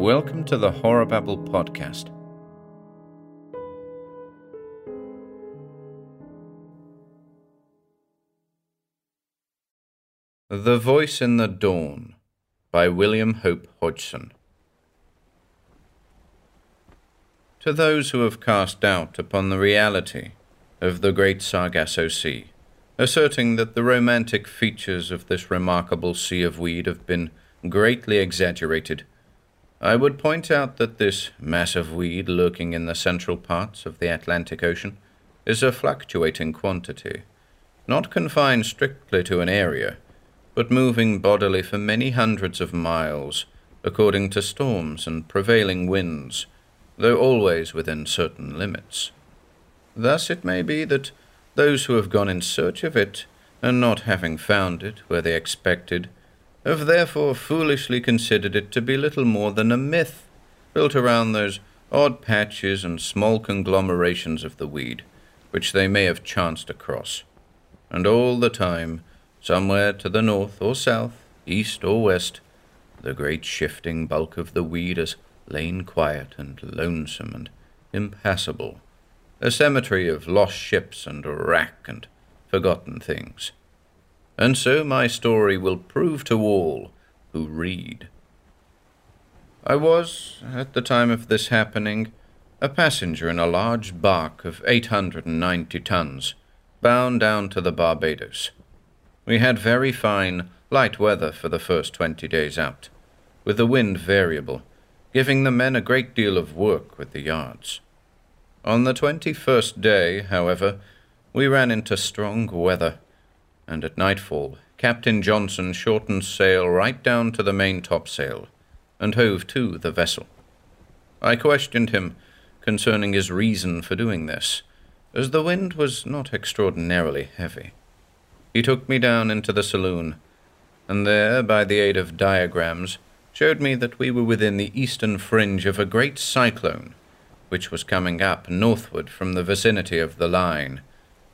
Welcome to the Horror Babble podcast. The Voice in the Dawn by William Hope Hodgson. To those who have cast doubt upon the reality of the great Sargasso Sea, asserting that the romantic features of this remarkable sea of weed have been greatly exaggerated, I would point out that this mass of weed lurking in the central parts of the Atlantic Ocean is a fluctuating quantity, not confined strictly to an area, but moving bodily for many hundreds of miles according to storms and prevailing winds, though always within certain limits. Thus it may be that those who have gone in search of it, and not having found it where they expected, have therefore foolishly considered it to be little more than a myth built around those odd patches and small conglomerations of the weed which they may have chanced across. And all the time, somewhere to the north or south, east or west, the great shifting bulk of the weed has lain quiet and lonesome and impassable, a cemetery of lost ships and wrack and forgotten things and so my story will prove to all who read. I was, at the time of this happening, a passenger in a large bark of 890 tons, bound down to the Barbados. We had very fine, light weather for the first twenty days out, with the wind variable, giving the men a great deal of work with the yards. On the twenty first day, however, we ran into strong weather and at nightfall Captain Johnson shortened sail right down to the main topsail, and hove to the vessel. I questioned him concerning his reason for doing this, as the wind was not extraordinarily heavy. He took me down into the saloon, and there, by the aid of diagrams, showed me that we were within the eastern fringe of a great cyclone, which was coming up northward from the vicinity of the line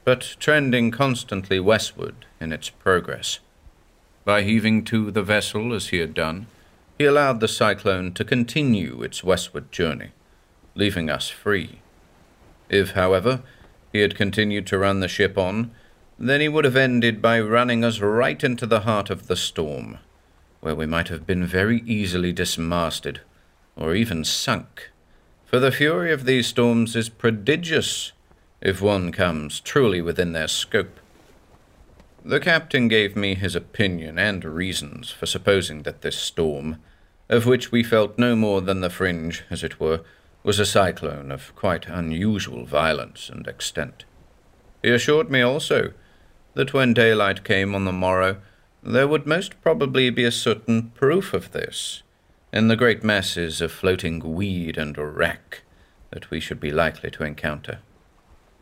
but trending constantly westward in its progress. By heaving to the vessel as he had done, he allowed the cyclone to continue its westward journey, leaving us free. If, however, he had continued to run the ship on, then he would have ended by running us right into the heart of the storm, where we might have been very easily dismasted, or even sunk. For the fury of these storms is prodigious if one comes truly within their scope. The captain gave me his opinion and reasons for supposing that this storm, of which we felt no more than the fringe, as it were, was a cyclone of quite unusual violence and extent. He assured me also that when daylight came on the morrow, there would most probably be a certain proof of this in the great masses of floating weed and wrack that we should be likely to encounter.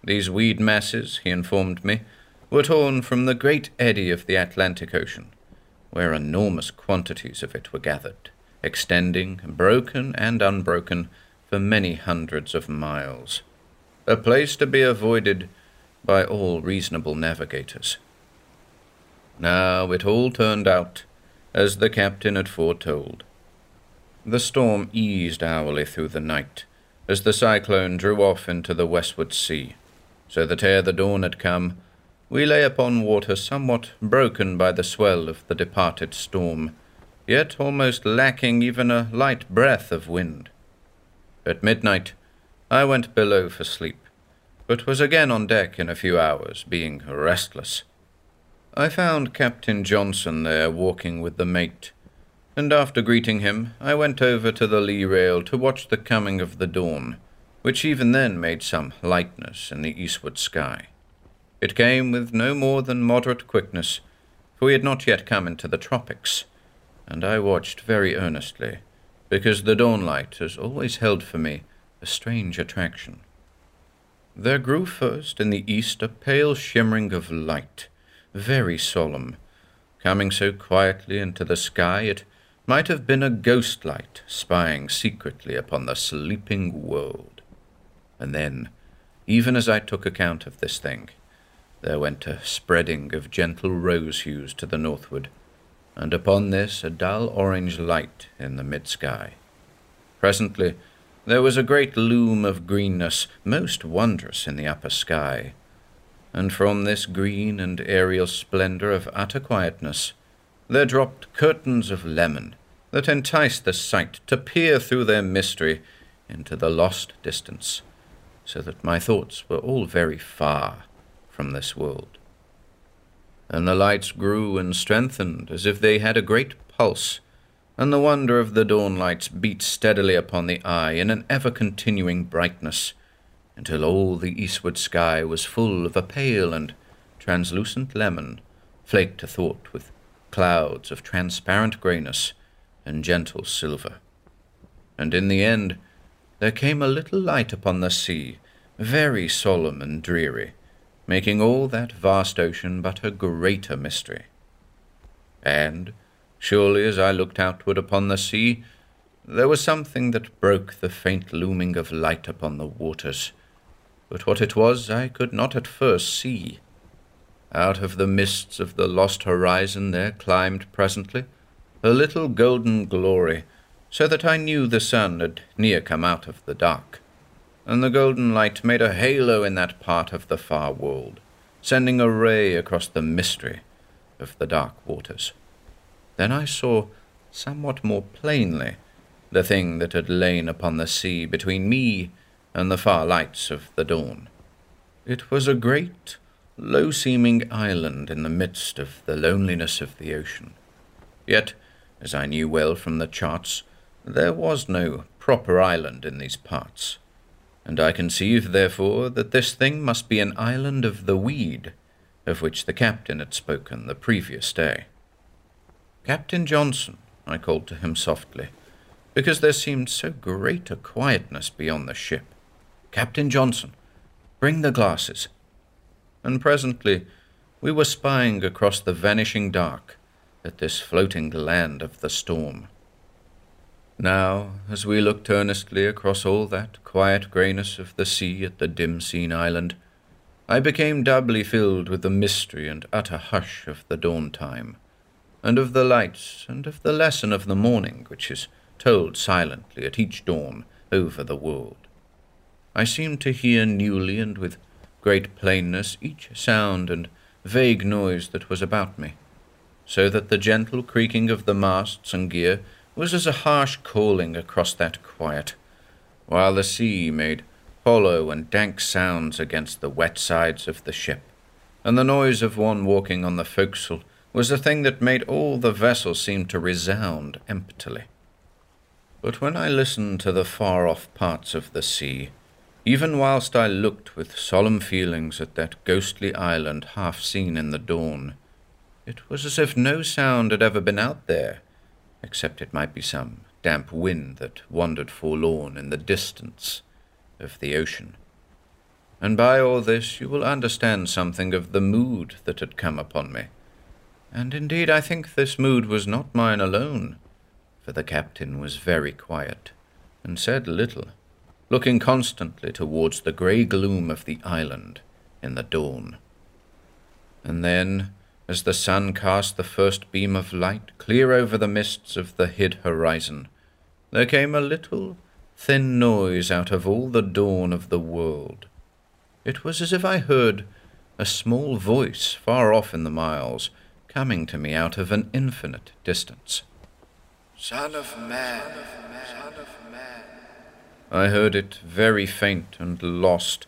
These weed masses, he informed me, were torn from the great eddy of the Atlantic Ocean, where enormous quantities of it were gathered, extending, broken and unbroken, for many hundreds of miles. A place to be avoided by all reasonable navigators. Now it all turned out as the captain had foretold. The storm eased hourly through the night as the cyclone drew off into the westward sea so that ere the dawn had come, we lay upon water somewhat broken by the swell of the departed storm, yet almost lacking even a light breath of wind. At midnight, I went below for sleep, but was again on deck in a few hours, being restless. I found Captain Johnson there walking with the mate, and after greeting him, I went over to the lee rail to watch the coming of the dawn which even then made some lightness in the eastward sky. It came with no more than moderate quickness, for we had not yet come into the tropics, and I watched very earnestly, because the dawnlight has always held for me a strange attraction. There grew first in the east a pale shimmering of light, very solemn. Coming so quietly into the sky, it might have been a ghost light spying secretly upon the sleeping world. And then, even as I took account of this thing, there went a spreading of gentle rose hues to the northward, and upon this a dull orange light in the mid sky. Presently, there was a great loom of greenness, most wondrous in the upper sky, and from this green and aerial splendor of utter quietness there dropped curtains of lemon that enticed the sight to peer through their mystery into the lost distance, so that my thoughts were all very far from this world. And the lights grew and strengthened as if they had a great pulse, and the wonder of the dawn lights beat steadily upon the eye in an ever continuing brightness, until all the eastward sky was full of a pale and translucent lemon, flaked athwart with clouds of transparent greyness and gentle silver. And in the end there came a little light upon the sea, very solemn and dreary, making all that vast ocean but a greater mystery. And, surely as I looked outward upon the sea, there was something that broke the faint looming of light upon the waters, but what it was I could not at first see. Out of the mists of the lost horizon there climbed presently a little golden glory, so that I knew the sun had near come out of the dark, and the golden light made a halo in that part of the far world, sending a ray across the mystery of the dark waters. Then I saw somewhat more plainly the thing that had lain upon the sea between me and the far lights of the dawn. It was a great low seeming island in the midst of the loneliness of the ocean. Yet, as I knew well from the charts, there was no proper island in these parts, and I conceive, therefore, that this thing must be an island of the weed, of which the captain had spoken the previous day. Captain Johnson, I called to him softly, because there seemed so great a quietness beyond the ship. Captain Johnson, bring the glasses and presently we were spying across the vanishing dark at this floating land of the storm. Now, as we looked earnestly across all that quiet greyness of the sea at the dim seen island, I became doubly filled with the mystery and utter hush of the dawn time, and of the lights, and of the lesson of the morning which is told silently at each dawn over the world. I seemed to hear newly and with great plainness each sound and vague noise that was about me, so that the gentle creaking of the masts and gear was as a harsh calling across that quiet, while the sea made hollow and dank sounds against the wet sides of the ship, and the noise of one walking on the forecastle was a thing that made all the vessel seem to resound emptily. But when I listened to the far off parts of the sea, even whilst I looked with solemn feelings at that ghostly island half seen in the dawn, it was as if no sound had ever been out there, except it might be some damp wind that wandered forlorn in the distance of the ocean. And by all this you will understand something of the mood that had come upon me. And indeed I think this mood was not mine alone, for the captain was very quiet, and said little looking constantly towards the grey gloom of the island in the dawn. And then, as the sun cast the first beam of light clear over the mists of the hid horizon, there came a little thin noise out of all the dawn of the world. It was as if I heard a small voice far off in the miles, coming to me out of an infinite distance. Son of man, I heard it very faint and lost,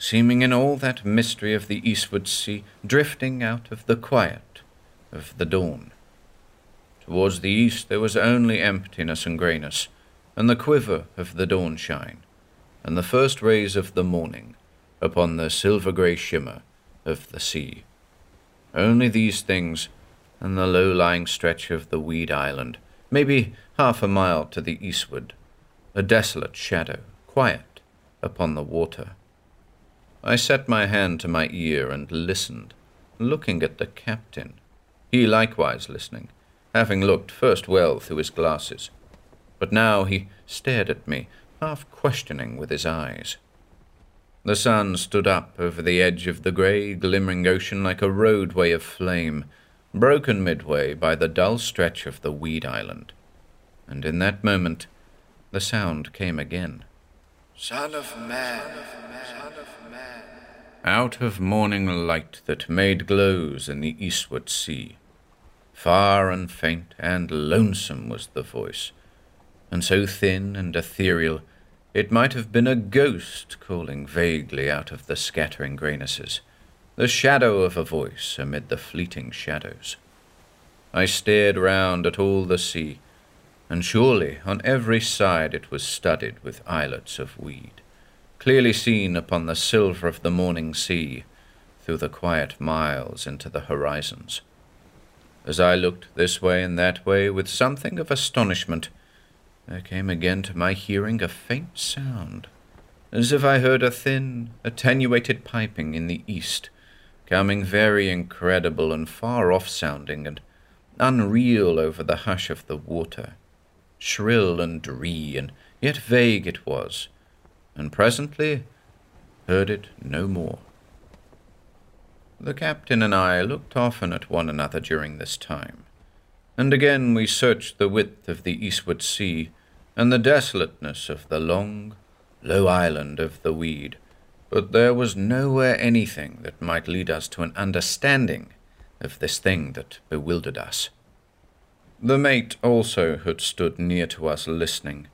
seeming in all that mystery of the eastward sea, drifting out of the quiet of the dawn. Towards the east there was only emptiness and greyness, and the quiver of the dawn shine, and the first rays of the morning upon the silver grey shimmer of the sea. Only these things, and the low lying stretch of the weed island, maybe half a mile to the eastward, a desolate shadow, quiet, upon the water. I set my hand to my ear and listened, looking at the captain, he likewise listening, having looked first well through his glasses, but now he stared at me, half questioning with his eyes. The sun stood up over the edge of the grey, glimmering ocean like a roadway of flame, broken midway by the dull stretch of the weed island, and in that moment the sound came again. Son of man, son of man. Out of morning light that made glows in the eastward sea. Far and faint and lonesome was the voice, and so thin and ethereal it might have been a ghost calling vaguely out of the scattering graynesses, the shadow of a voice amid the fleeting shadows. I stared round at all the sea, and surely on every side it was studded with islets of weed, clearly seen upon the silver of the morning sea, through the quiet miles into the horizons. As I looked this way and that way with something of astonishment, there came again to my hearing a faint sound, as if I heard a thin, attenuated piping in the east, coming very incredible and far off sounding and unreal over the hush of the water. Shrill and dree, and yet vague it was, and presently heard it no more. The captain and I looked often at one another during this time, and again we searched the width of the eastward sea, and the desolateness of the long, low island of the weed, but there was nowhere anything that might lead us to an understanding of this thing that bewildered us. The mate also had stood near to us listening,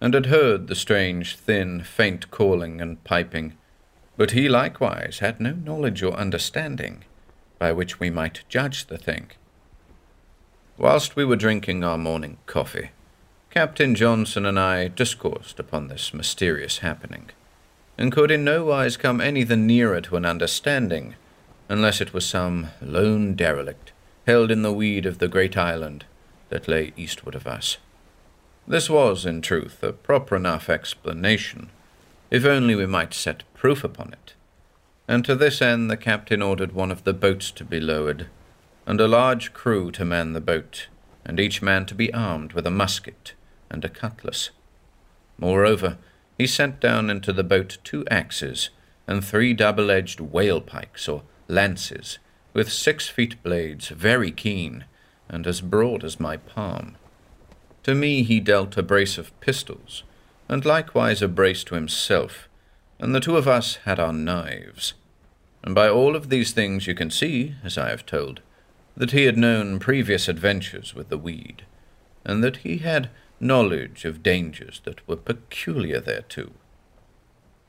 and had heard the strange, thin, faint calling and piping, but he likewise had no knowledge or understanding by which we might judge the thing. Whilst we were drinking our morning coffee, Captain Johnson and I discoursed upon this mysterious happening, and could in no wise come any the nearer to an understanding, unless it was some lone derelict held in the weed of the great island that lay eastward of us. This was, in truth, a proper enough explanation, if only we might set proof upon it. And to this end the captain ordered one of the boats to be lowered, and a large crew to man the boat, and each man to be armed with a musket and a cutlass. Moreover, he sent down into the boat two axes and three double edged whale pikes or lances, with six feet blades, very keen, and as broad as my palm. To me he dealt a brace of pistols, and likewise a brace to himself, and the two of us had our knives. And by all of these things you can see, as I have told, that he had known previous adventures with the weed, and that he had knowledge of dangers that were peculiar thereto.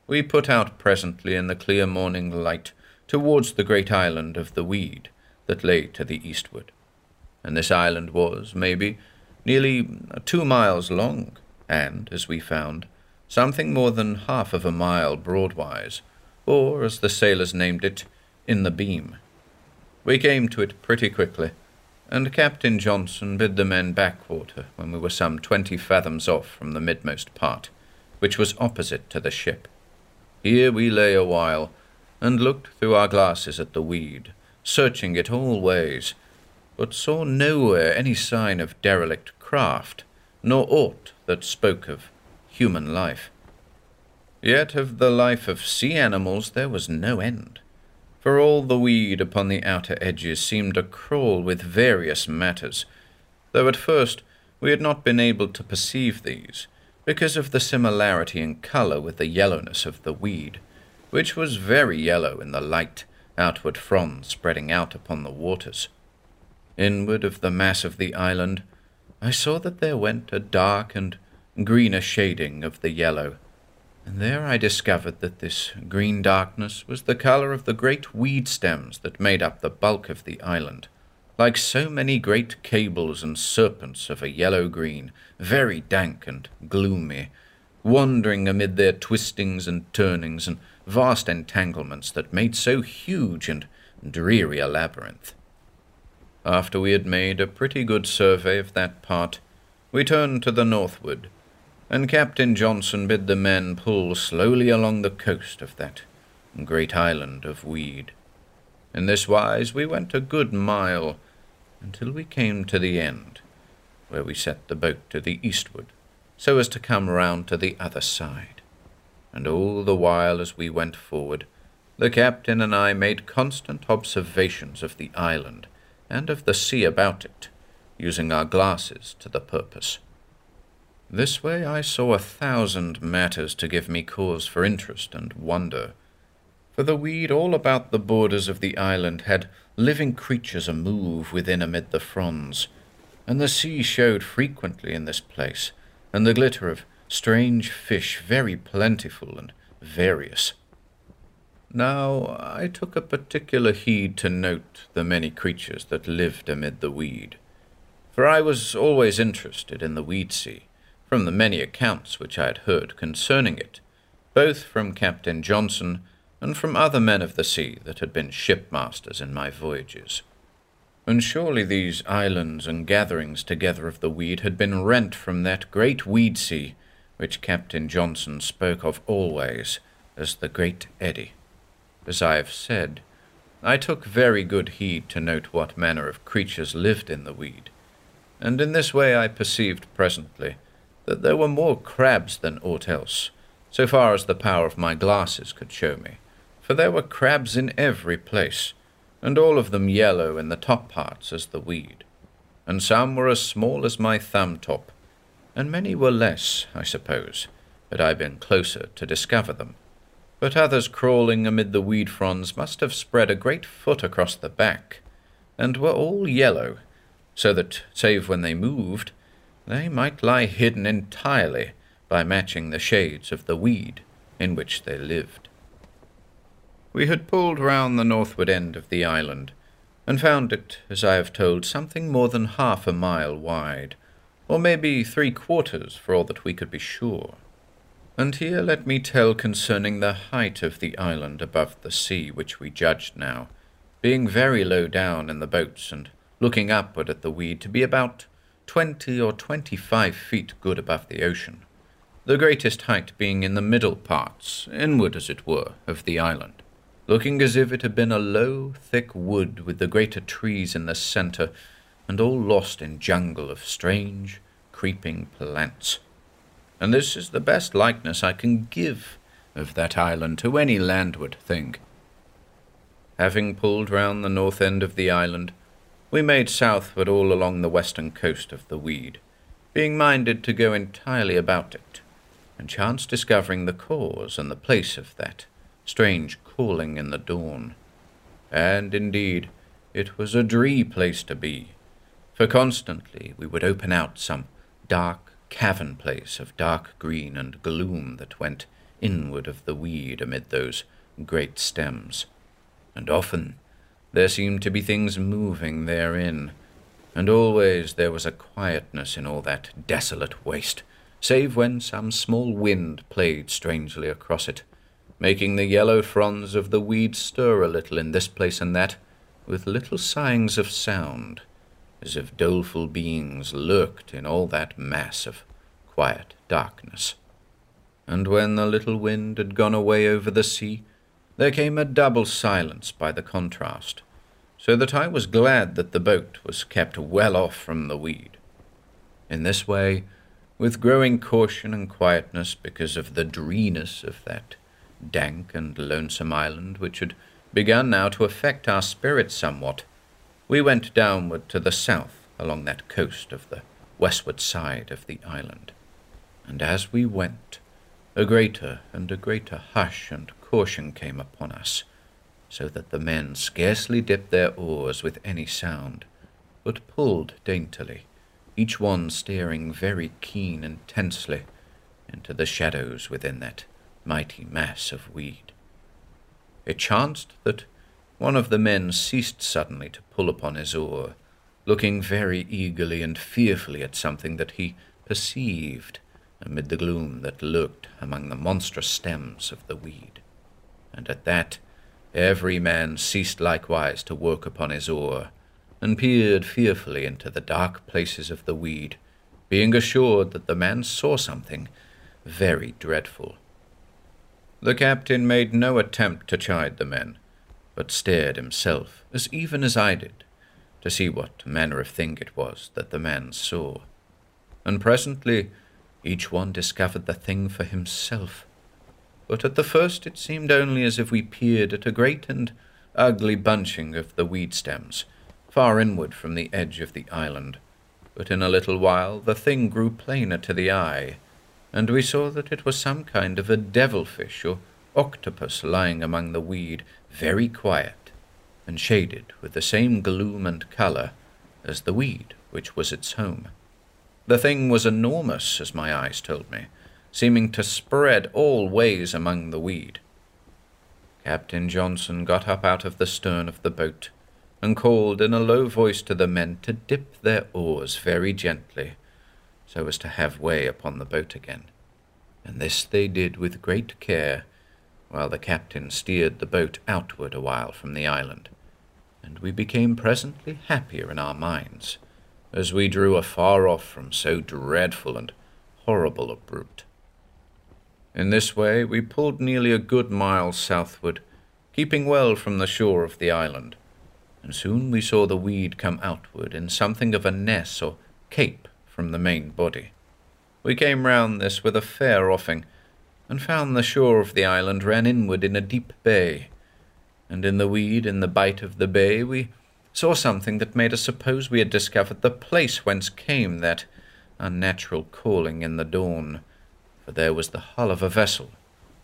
We put out presently in the clear morning light towards the great island of the weed that lay to the eastward. And this island was, maybe, nearly two miles long, and, as we found, something more than half of a mile broadwise, or, as the sailors named it, in the beam. We came to it pretty quickly, and Captain Johnson bid the men backwater when we were some twenty fathoms off from the midmost part, which was opposite to the ship. Here we lay a while, and looked through our glasses at the weed, searching it all ways, but saw nowhere any sign of derelict craft, nor aught that spoke of human life. Yet of the life of sea animals there was no end for all the weed upon the outer edges seemed to crawl with various matters, though at first we had not been able to perceive these, because of the similarity in colour with the yellowness of the weed, which was very yellow in the light outward fronds spreading out upon the waters. Inward of the mass of the island, I saw that there went a dark and greener shading of the yellow, and there I discovered that this green darkness was the colour of the great weed stems that made up the bulk of the island, like so many great cables and serpents of a yellow green, very dank and gloomy, wandering amid their twistings and turnings and vast entanglements that made so huge and dreary a labyrinth. After we had made a pretty good survey of that part, we turned to the northward and Captain Johnson bid the men pull slowly along the coast of that great island of weed. In this wise we went a good mile until we came to the end, where we set the boat to the eastward, so as to come round to the other side. And all the while as we went forward, the captain and I made constant observations of the island and of the sea about it, using our glasses to the purpose. This way I saw a thousand matters to give me cause for interest and wonder. For the weed all about the borders of the island had living creatures a move within amid the fronds, and the sea showed frequently in this place, and the glitter of strange fish very plentiful and various. Now I took a particular heed to note the many creatures that lived amid the weed, for I was always interested in the weed sea, from the many accounts which I had heard concerning it, both from Captain Johnson and from other men of the sea that had been shipmasters in my voyages. And surely these islands and gatherings together of the weed had been rent from that great weed sea which Captain Johnson spoke of always as the Great Eddy. As I have said, I took very good heed to note what manner of creatures lived in the weed, and in this way I perceived presently that there were more crabs than aught else, so far as the power of my glasses could show me, for there were crabs in every place, and all of them yellow in the top parts as the weed, and some were as small as my thumb top, and many were less, I suppose, had I been closer to discover them. But others crawling amid the weed fronds must have spread a great foot across the back, and were all yellow, so that, save when they moved, they might lie hidden entirely by matching the shades of the weed in which they lived. We had pulled round the northward end of the island, and found it, as I have told, something more than half a mile wide, or maybe three quarters for all that we could be sure. And here let me tell concerning the height of the island above the sea, which we judged now, being very low down in the boats, and looking upward at the weed to be about twenty or twenty-five feet good above the ocean, the greatest height being in the middle parts, inward as it were, of the island, looking as if it had been a low, thick wood with the greater trees in the centre, and all lost in jungle of strange, creeping plants. And this is the best likeness I can give of that island to any landward thing. Having pulled round the north end of the island, we made southward all along the western coast of the weed, being minded to go entirely about it, and chance discovering the cause and the place of that strange calling in the dawn. And indeed, it was a dree place to be, for constantly we would open out some dark cavern place of dark green and gloom that went inward of the weed amid those great stems, and often there seemed to be things moving therein, and always there was a quietness in all that desolate waste, save when some small wind played strangely across it, making the yellow fronds of the weed stir a little in this place and that, with little sighings of sound as if doleful beings lurked in all that mass of quiet darkness. And when the little wind had gone away over the sea, there came a double silence by the contrast, so that I was glad that the boat was kept well off from the weed. In this way, with growing caution and quietness because of the dreeness of that dank and lonesome island which had begun now to affect our spirits somewhat, we went downward to the south along that coast of the westward side of the island. And as we went, a greater and a greater hush and caution came upon us, so that the men scarcely dipped their oars with any sound, but pulled daintily, each one staring very keen and tensely into the shadows within that mighty mass of weed. It chanced that one of the men ceased suddenly to pull upon his oar, looking very eagerly and fearfully at something that he perceived amid the gloom that lurked among the monstrous stems of the weed. And at that every man ceased likewise to work upon his oar, and peered fearfully into the dark places of the weed, being assured that the man saw something very dreadful. The captain made no attempt to chide the men, but stared himself, as even as I did, to see what manner of thing it was that the man saw. And presently each one discovered the thing for himself. But at the first it seemed only as if we peered at a great and ugly bunching of the weed stems, far inward from the edge of the island, but in a little while the thing grew plainer to the eye, and we saw that it was some kind of a devilfish or octopus lying among the weed, very quiet, and shaded with the same gloom and colour as the weed which was its home. The thing was enormous, as my eyes told me, seeming to spread all ways among the weed. Captain Johnson got up out of the stern of the boat and called in a low voice to the men to dip their oars very gently, so as to have way upon the boat again. And this they did with great care, while the captain steered the boat outward a while from the island, and we became presently happier in our minds, as we drew afar off from so dreadful and horrible a brute. In this way we pulled nearly a good mile southward, keeping well from the shore of the island, and soon we saw the weed come outward in something of a ness or cape from the main body. We came round this with a fair offing, and found the shore of the island ran inward in a deep bay, and in the weed in the bight of the bay we saw something that made us suppose we had discovered the place whence came that unnatural calling in the dawn, for there was the hull of a vessel,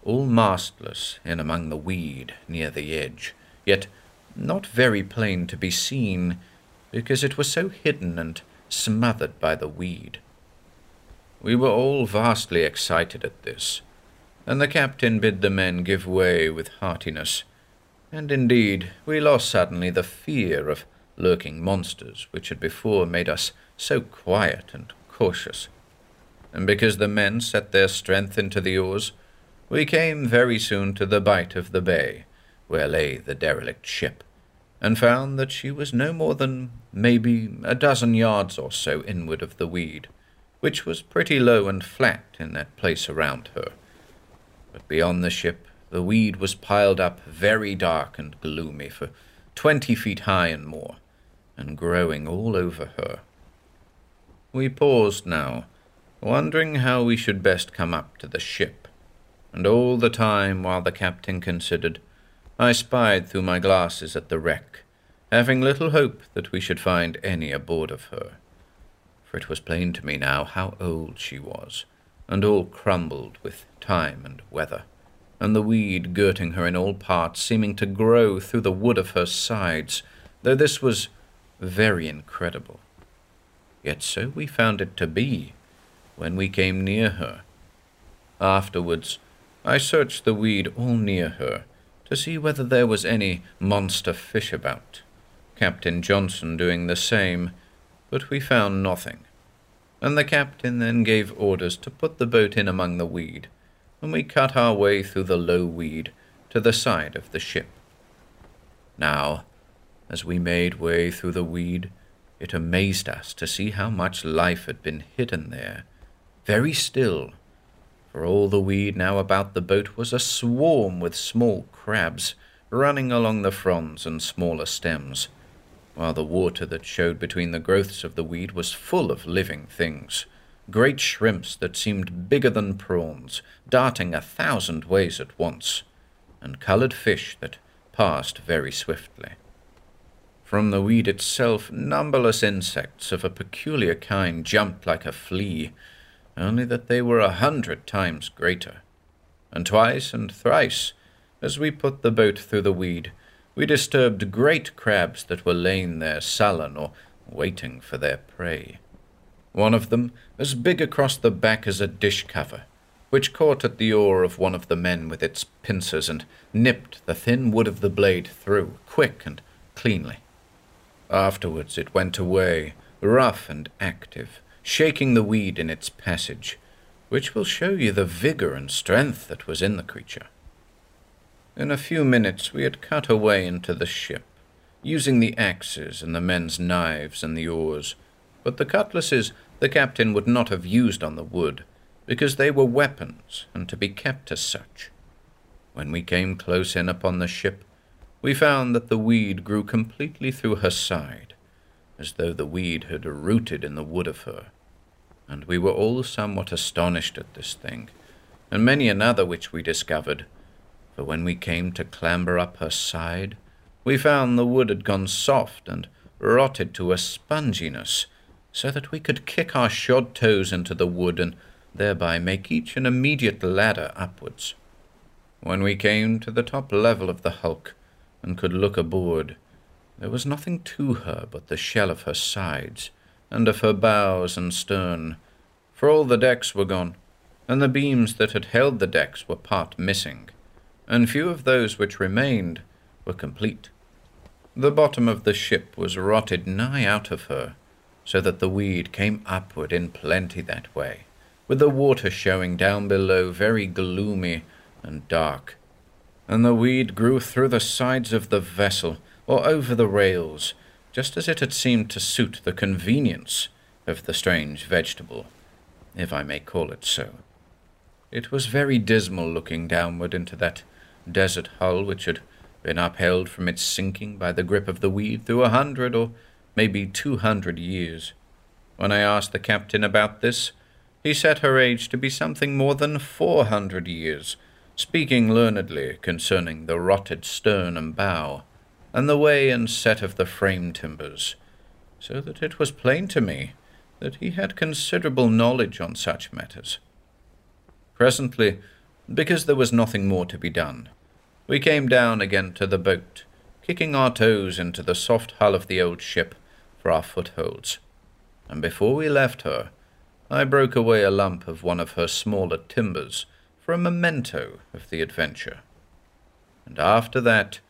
all mastless, in among the weed near the edge, yet not very plain to be seen, because it was so hidden and smothered by the weed. We were all vastly excited at this, and the captain bid the men give way with heartiness, and indeed we lost suddenly the fear of lurking monsters which had before made us so quiet and cautious. And because the men set their strength into the oars, we came very soon to the bight of the bay, where lay the derelict ship, and found that she was no more than maybe a dozen yards or so inward of the weed, which was pretty low and flat in that place around her. But beyond the ship, the weed was piled up very dark and gloomy for twenty feet high and more, and growing all over her. We paused now, wondering how we should best come up to the ship, and all the time while the captain considered, I spied through my glasses at the wreck, having little hope that we should find any aboard of her. For it was plain to me now how old she was, and all crumbled with time and weather, and the weed girting her in all parts seeming to grow through the wood of her sides, though this was very incredible. Yet so we found it to be when we came near her. Afterwards, I searched the weed all near her to see whether there was any monster fish about, Captain Johnson doing the same, but we found nothing. And the captain then gave orders to put the boat in among the weed, and we cut our way through the low weed to the side of the ship. Now, as we made way through the weed, it amazed us to see how much life had been hidden there, very still for all the weed now about the boat was a swarm with small crabs running along the fronds and smaller stems, while the water that showed between the growths of the weed was full of living things, great shrimps that seemed bigger than prawns, darting a thousand ways at once, and coloured fish that passed very swiftly. From the weed itself, numberless insects of a peculiar kind jumped like a flea, only that they were a hundred times greater. And twice and thrice, as we put the boat through the weed, we disturbed great crabs that were laying there sullen or waiting for their prey. One of them, as big across the back as a dish cover, which caught at the oar of one of the men with its pincers and nipped the thin wood of the blade through, quick and cleanly. Afterwards it went away, rough and active, shaking the weed in its passage, which will show you the vigor and strength that was in the creature. In a few minutes we had cut our way into the ship, using the axes and the men's knives and the oars, but the cutlasses the captain would not have used on the wood, because they were weapons and to be kept as such. When we came close in upon the ship, we found that the weed grew completely through her side, as though the weed had rooted in the wood of her and we were all somewhat astonished at this thing, and many another which we discovered. For when we came to clamber up her side, we found the wood had gone soft and rotted to a sponginess, so that we could kick our shod toes into the wood and thereby make each an immediate ladder upwards. When we came to the top level of the hulk and could look aboard, there was nothing to her but the shell of her sides and of her bows and stern, for all the decks were gone, and the beams that had held the decks were part missing, and few of those which remained were complete. The bottom of the ship was rotted nigh out of her, so that the weed came upward in plenty that way, with the water showing down below very gloomy and dark. And the weed grew through the sides of the vessel, or over the rails, just as it had seemed to suit the convenience of the strange vegetable, if I may call it so. It was very dismal looking downward into that desert hull which had been upheld from its sinking by the grip of the weed through a hundred or maybe two hundred years. When I asked the captain about this, he set her age to be something more than four hundred years, speaking learnedly concerning the rotted stern and bow, and the way and set of the frame timbers, so that it was plain to me that he had considerable knowledge on such matters. Presently, because there was nothing more to be done, we came down again to the boat, kicking our toes into the soft hull of the old ship for our footholds, and before we left her, I broke away a lump of one of her smaller timbers for a memento of the adventure. And after that,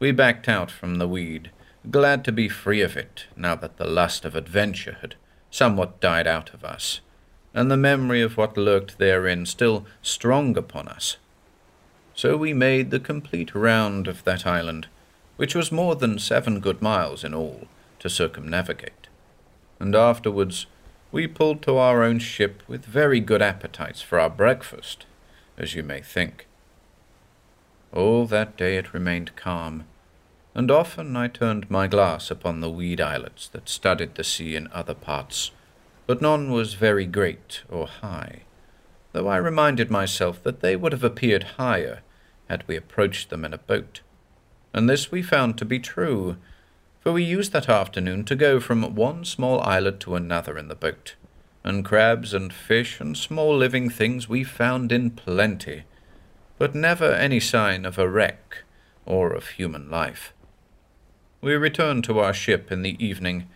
we backed out from the weed, glad to be free of it now that the lust of adventure had somewhat died out of us, and the memory of what lurked therein still strong upon us. So we made the complete round of that island, which was more than seven good miles in all, to circumnavigate, and afterwards we pulled to our own ship with very good appetites for our breakfast as you may think. All that day it remained calm, and often I turned my glass upon the weed islets that studded the sea in other parts, but none was very great or high, though I reminded myself that they would have appeared higher had we approached them in a boat. And this we found to be true, for we used that afternoon to go from one small islet to another in the boat, and crabs and fish and small living things we found in plenty, but never any sign of a wreck or of human life. We returned to our ship in the evening,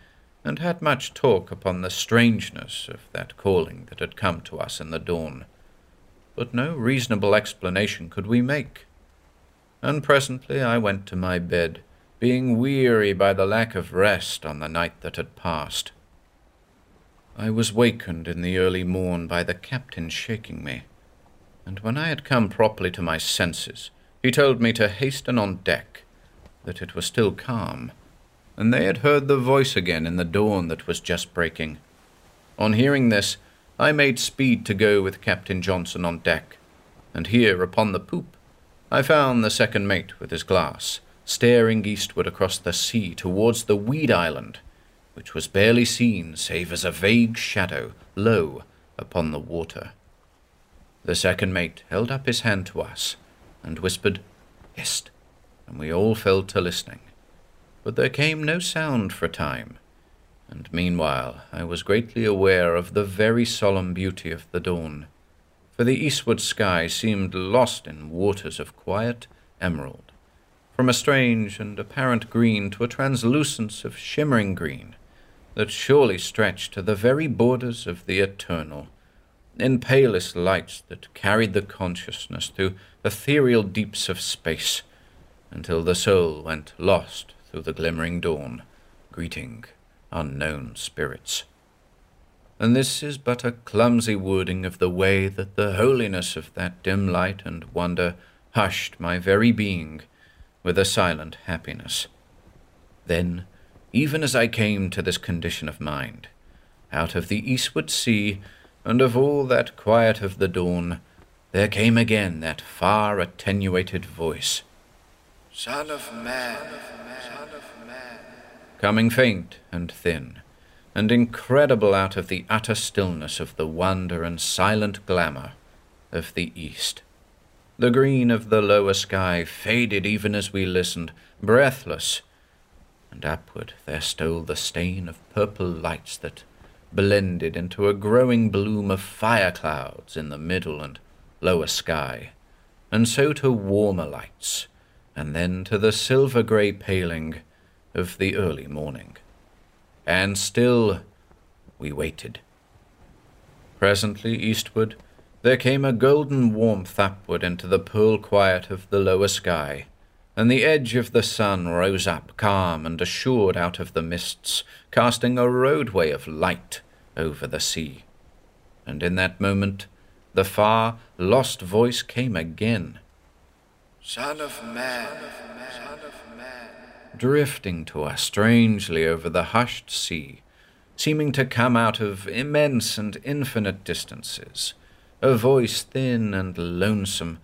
and had much talk upon the strangeness of that calling that had come to us in the dawn, but no reasonable explanation could we make. And presently I went to my bed, being weary by the lack of rest on the night that had passed. I was wakened in the early morn by the captain shaking me, and when I had come properly to my senses, he told me to hasten on deck, that it was still calm, and they had heard the voice again in the dawn that was just breaking. On hearing this, I made speed to go with Captain Johnson on deck, and here upon the poop I found the second mate with his glass, staring eastward across the sea towards the weed island which was barely seen save as a vague shadow low upon the water. The second mate held up his hand to us and whispered, Hist, and we all fell to listening. But there came no sound for a time, and meanwhile I was greatly aware of the very solemn beauty of the dawn, for the eastward sky seemed lost in waters of quiet emerald, from a strange and apparent green to a translucence of shimmering green, that surely stretched to the very borders of the eternal, in palest lights that carried the consciousness through ethereal deeps of space, until the soul went lost through the glimmering dawn, greeting unknown spirits. And this is but a clumsy wording of the way that the holiness of that dim light and wonder hushed my very being with a silent happiness. Then even as I came to this condition of mind, out of the eastward sea, and of all that quiet of the dawn, there came again that far attenuated voice. Son of man, son of man. Coming faint and thin, and incredible out of the utter stillness of the wonder and silent glamour of the east. The green of the lower sky faded even as we listened, breathless, and upward there stole the stain of purple lights that blended into a growing bloom of fire clouds in the middle and lower sky, and so to warmer lights, and then to the silver grey paling of the early morning. And still we waited. Presently, eastward, there came a golden warmth upward into the pearl quiet of the lower sky, and the edge of the sun rose up calm and assured out of the mists, casting a roadway of light over the sea. And in that moment, the far, lost voice came again. Son of man, son of man. Drifting to us strangely over the hushed sea, seeming to come out of immense and infinite distances, a voice thin and lonesome,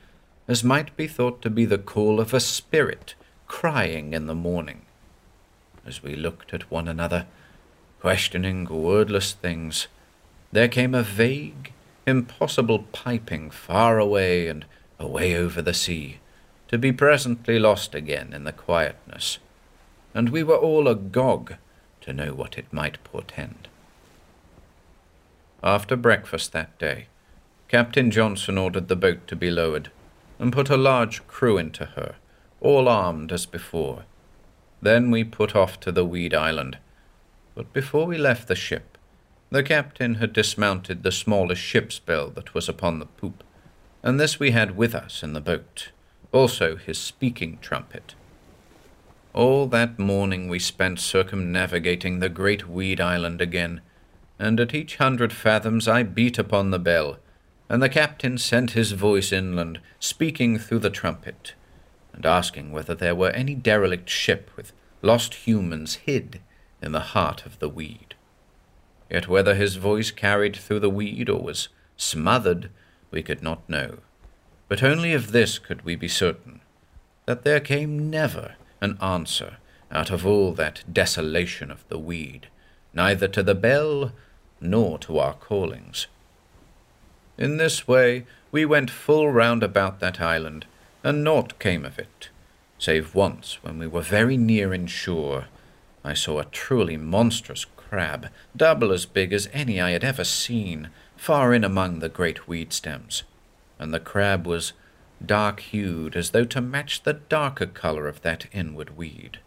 as might be thought to be the call of a spirit crying in the morning. As we looked at one another, questioning wordless things, there came a vague, impossible piping far away and away over the sea, to be presently lost again in the quietness, and we were all agog to know what it might portend. After breakfast that day, Captain Johnson ordered the boat to be lowered, and put a large crew into her, all armed as before. Then we put off to the Weed Island. But before we left the ship, the captain had dismounted the smallest ship's bell that was upon the poop, and this we had with us in the boat, also his speaking trumpet. All that morning we spent circumnavigating the great Weed Island again, and at each hundred fathoms I beat upon the bell, and the captain sent his voice inland, speaking through the trumpet, and asking whether there were any derelict ship with lost humans hid in the heart of the weed. Yet whether his voice carried through the weed or was smothered, we could not know. But only of this could we be certain, that there came never an answer out of all that desolation of the weed, neither to the bell nor to our callings. In this way we went full round about that island, and naught came of it, save once when we were very near in shore. I saw a truly monstrous crab, double as big as any I had ever seen, far in among the great weed stems, and the crab was dark hued as though to match the darker colour of that inward weed.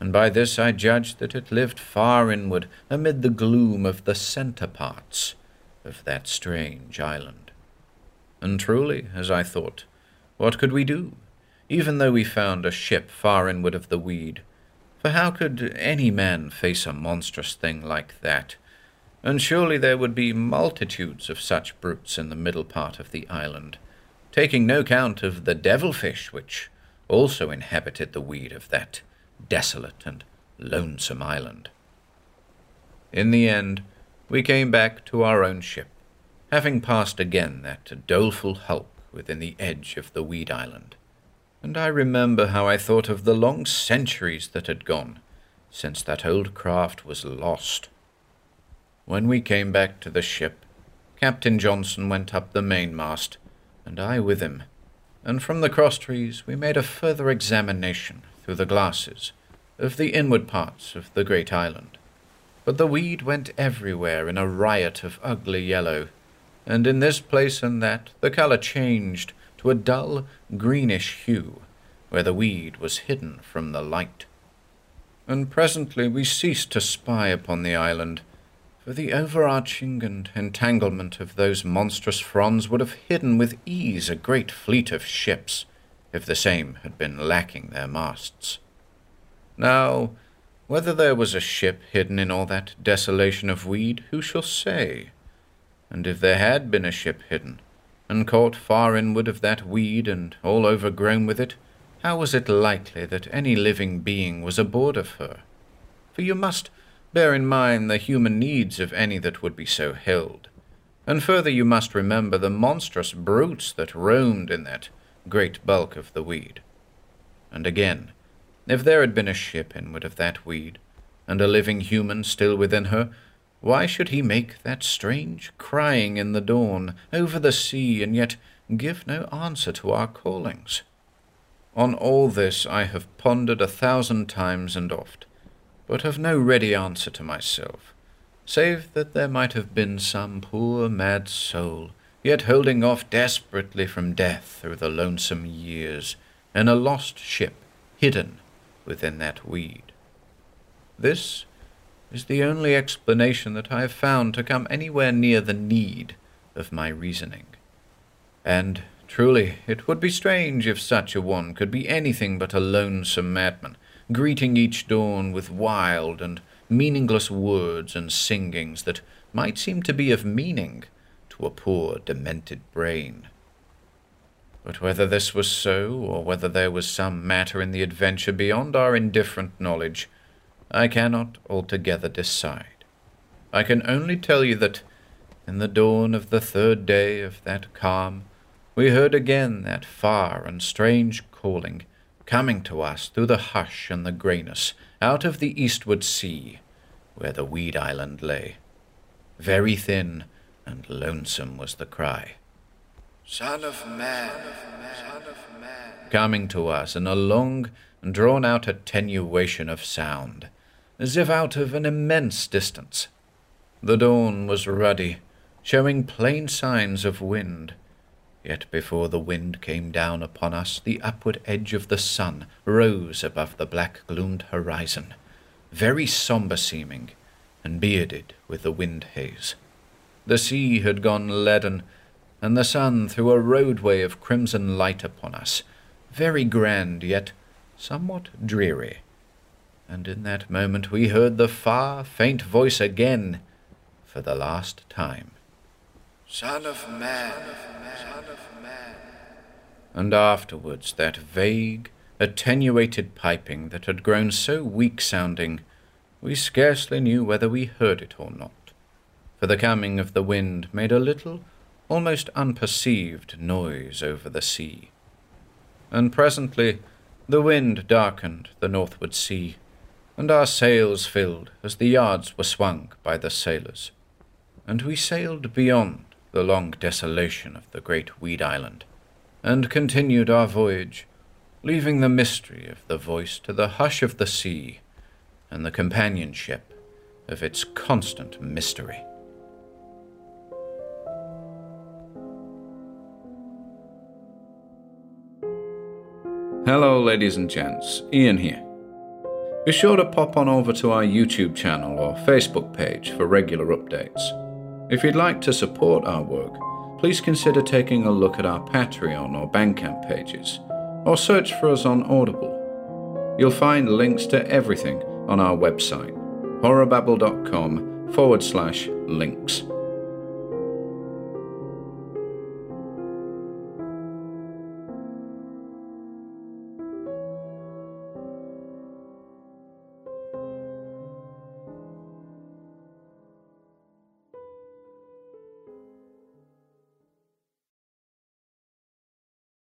And by this I judged that it lived far inward amid the gloom of the centre parts of that strange island. And truly, as I thought, what could we do, even though we found a ship far inward of the weed? For how could any man face a monstrous thing like that? And surely there would be multitudes of such brutes in the middle part of the island, taking no count of the devilfish which also inhabited the weed of that desolate and lonesome island. In the end, we came back to our own ship, having passed again that doleful hulk within the edge of the weed island. And I remember how I thought of the long centuries that had gone since that old craft was lost. When we came back to the ship, Captain Johnson went up the mainmast, and I with him, and from the crosstrees we made a further examination through the glasses of the inward parts of the great island. But the weed went everywhere in a riot of ugly yellow, and in this place and that the colour changed to a dull greenish hue, where the weed was hidden from the light. And presently we ceased to spy upon the island, for the overarching and entanglement of those monstrous fronds would have hidden with ease a great fleet of ships, if the same had been lacking their masts. Now, whether there was a ship hidden in all that desolation of weed, who shall say? And if there had been a ship hidden, and caught far inward of that weed and all overgrown with it, how was it likely that any living being was aboard of her? For you must bear in mind the human needs of any that would be so held. And further you must remember the monstrous brutes that roamed in that great bulk of the weed. And again, if there had been a ship inward of that weed, and a living human still within her, why should he make that strange crying in the dawn over the sea, and yet give no answer to our callings? On all this I have pondered a thousand times and oft, but have no ready answer to myself, save that there might have been some poor mad soul, yet holding off desperately from death through the lonesome years, in a lost ship hidden within that weed. This is the only explanation that I have found to come anywhere near the need of my reasoning. And truly, it would be strange if such a one could be anything but a lonesome madman, greeting each dawn with wild and meaningless words and singings that might seem to be of meaning to a poor demented brain. But whether this was so, or whether there was some matter in the adventure beyond our indifferent knowledge, I cannot altogether decide. I can only tell you that, in the dawn of the third day of that calm, we heard again that far and strange calling, coming to us through the hush and the greyness, out of the eastward sea, where the weed island lay. Very thin and lonesome was the cry. Son of man, son of man. Coming to us in a long and drawn out attenuation of sound, as if out of an immense distance. The dawn was ruddy, showing plain signs of wind. Yet before the wind came down upon us, the upward edge of the sun rose above the black gloomed horizon, very sombre seeming, and bearded with the wind haze. The sea had gone leaden, and the sun threw a roadway of crimson light upon us, very grand yet somewhat dreary and in that moment we heard the far, faint voice again for the last time. Son of man, son of man. And afterwards that vague, attenuated piping that had grown so weak sounding, we scarcely knew whether we heard it or not, for the coming of the wind made a little, almost unperceived noise over the sea. And presently the wind darkened the northward sea, and our sails filled as the yards were swung by the sailors, and we sailed beyond the long desolation of the great weed island, and continued our voyage, leaving the mystery of the voice to the hush of the sea and the companionship of its constant mystery. Hello, ladies and gents, Ian here. Be sure to pop on over to our YouTube channel or Facebook page for regular updates. If you'd like to support our work, please consider taking a look at our Patreon or Bandcamp pages, or search for us on Audible. You'll find links to everything on our website, horrorbabble.com forward slash links.